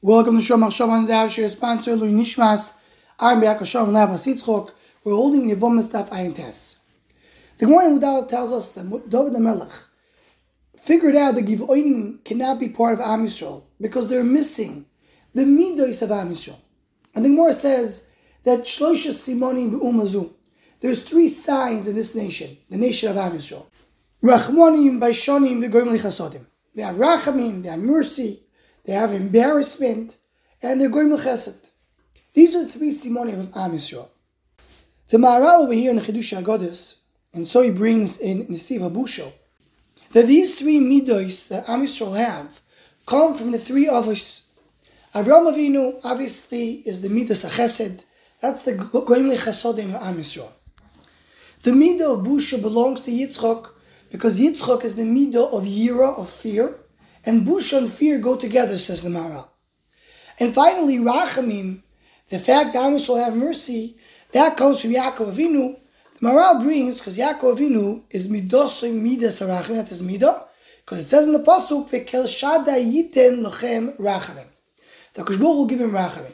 Welcome to Shomach Shaman Dav, your sponsor, Louis Nishmas. I'm Be'ak Hashem Yitzchok. We're holding Yevamos Daf Ayin Tes. The Gemara Udal tells us that David the Melech figured out that Givonim cannot be part of Am Yisrael because they're missing the Midos of Am Yisrael. And the Gemara says that Shlosha Simonim Umazu. There's three signs in this nation, the nation of Am Yisrael. Rachmonim, Baishonim, the Gomlei Chasodim. They have Rachamim, they have mercy, they have embarrassment, and they're going chesed. These are the three simonim of Am Yisrael. The Maharal over here in the Chidush Agodis, and so he brings in Nesiv Habusho, that these three midos that Am Yisrael have come from the three others. Avram Avinu obviously is the midas chesed. That's the gomlei chesodim of Am Yisrael. The midah of busha belongs to Yitzchok because Yitzchok is the midah of yira of fear, and busha and fear go together, says the Maharal. And finally, rachamim, the fact that Amos will have mercy, that comes from Yaakov Avinu. The Maharal brings, because Yaakov Avinu is midosim midas rachamim, that is midah, because it says in the Pasuk, Vekel shada yiten lochem rachamim. The Koshbuch will give him rachamim.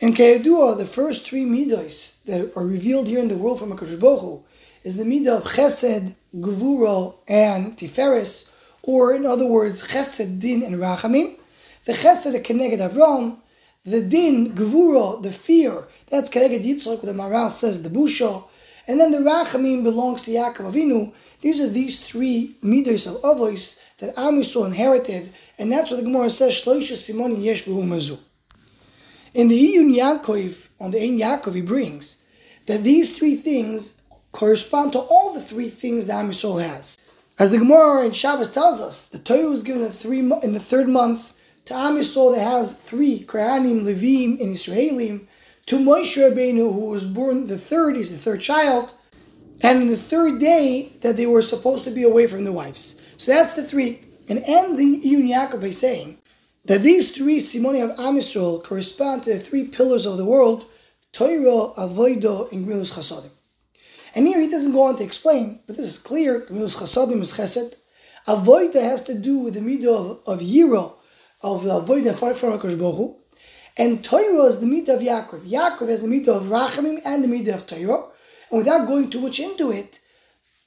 In Kayadua, the first three midos that are revealed here in the world from HaKadosh Baruch is the midah of Chesed, Gevuro, and Tiferes, or in other words, Chesed, Din, and Rachamim. The Chesed, the Keneged Avram, the Din, Gevuro, the fear, that's Keneged Yitzchak, the Maharal says, the Busha, and then the Rachamim belongs to Yaakov Avinu. These are these three midas of Avos that Am Yisrael inherited, and that's what the Gemara says, Shloisha Simoni Yesh Mazu. In the Iyun Yaakov, on the Ein Yaakov, he brings that these three things correspond to all the three things that Am Yisrael has. As the Gemara in Shabbos tells us, the Torah was given in, three, in the third month to Am Yisrael that has three, Kohanim, Levim, and Israelim, to Moshe Rabbeinu, who was born the third, he's the third child, and in the third day that they were supposed to be away from their wives. So that's the three. And ends in Iyun Yaakov by saying that these three Simoni of Am Yisrael correspond to the three pillars of the world, Torah, Avodah, and Gmilus Chasadim. And here he doesn't go on to explain, but this is clear. Gmilus Chasadim is Chesed. Avodah has to do with the midah of, of Yiro, of the Avodah for HaKadosh Baruch And Torah is the midah of Yaakov. Yaakov has the midah of Rachamim and the midah of Torah. And without going too much into it,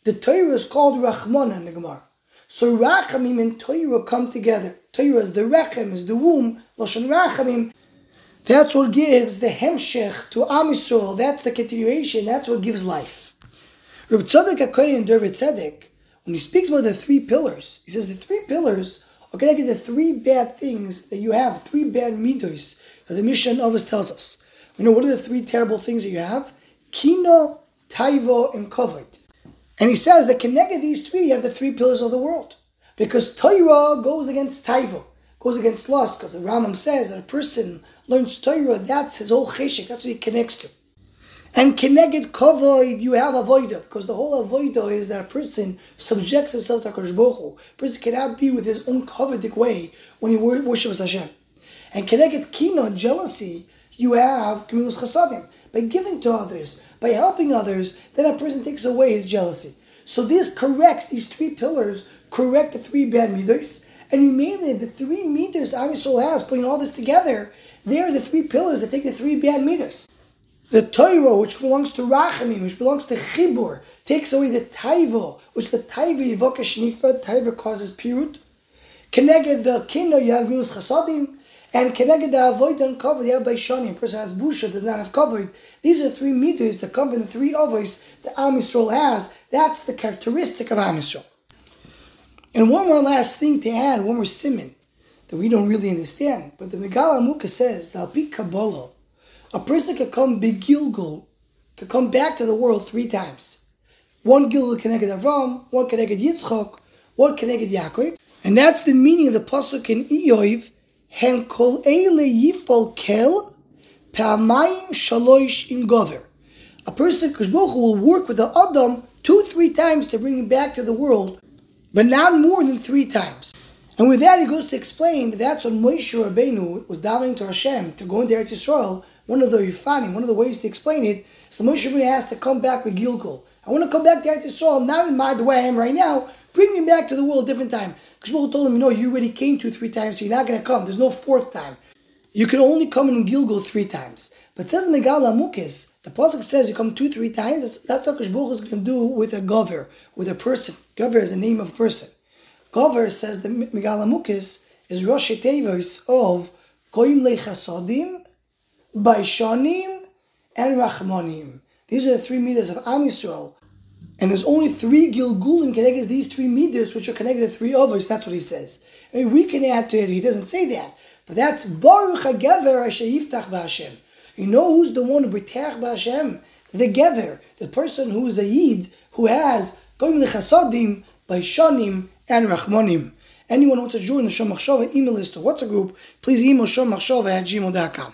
the Torah is called Rachmana in the Gemara. So Rachamim and Torah come together. Torah is the Rechem, is the womb, Lashon Rachamim. That's what gives the Hemshech to Am. That's the continuation. That's what gives life. Rabbi Tzadok HaKoyen in David Tzedek, when he speaks about the three pillars, he says the three pillars are connected to three bad things that you have, three bad midos that the mission of us tells us. We know what are the three terrible things that you have? Kino, Taivo, and Kovod. And he says that connected these three, you have the three pillars of the world. Because Torah goes against Taivo, goes against lust, because the Rambam says that a person learns Torah, that's his whole cheshik, that's what he connects to. And connected Kovod, you have Avoida, because the whole Avoida is that a person subjects himself to HaKadosh Baruch Hu. A person cannot be with his own Kovodic way when he worships Hashem. And connected Kino, jealousy, you have Gemilus Chasadim. By giving to others, by helping others, then a person takes away his jealousy. So this corrects, these three pillars correct the three bad midas, and mainly the three midas Am Yisrael has, putting all this together, they are the three pillars that take the three bad midas. The Torah, which belongs to Rachamim, which belongs to Chibur, takes away the Taivo, which the Taiva Yivoka Shnifa, Taiva causes pirut. Keneged the Kino, you have Milus Chasadim, and Keneged the Avoid and covered, you have Baishani, a person has Busha, does not have covered. These are three midas that come from the three others that Am Yisrael has. That's the characteristic of Am Yisrael. And one more last thing to add, one more simon that we don't really understand. But the Megala Amuka says that Alpi Kabbalah, a person could come begilgul, could come back to the world three times. One gilgul connected Avram, one connected Yitzchok, one connected Yaakov. And that's the meaning of the pasuk in Iyov, Hen kol eile yifol kel, pa'amayim shaloish in gover. A person, Kishboch, will work with the Adam two, three times to bring him back to the world, but not more than three times. And with that, he goes to explain that that's when Moshe Rabbeinu was davening to Hashem to go into Eretz Yisrael. One of the Yifanim, one of the ways to explain it, is that Moshe Rabbeinu has to come back with Gilgul. I want to come back to Eretz Yisrael, not in my the way I am right now. Bring me back to the world a different time. Because told him, you know, you already came two, three times, so you're not going to come. There's no fourth time. you can only come in Gilgul three times. But says Megala Mukis, the Pasuk says you come two, three times. That's, what Baruch is going to do with a gover, with a person. Gover is the name of a person. Gover says the Megala Mukis is Rosh Tevos of Gomlei Chasodim, Baishanim, and Rachmanim. These are the three meters of Am Yisrael. And there's only three Gilgulim connected these three meters, which are connected to three others. That's what he says. I mean, we can add to it. He doesn't say that. But that's Baruch HaGever Asher Yiftach B'Hashem. You know who's the one who B'Tach B'Hashem? The Gever, the person who is a Yid, who has Gomlei Chasodim, Baishanim, and Rachmanim. Anyone who wants to join the Shom Machshava email list or WhatsApp group, please email shommachshava at gmail.com.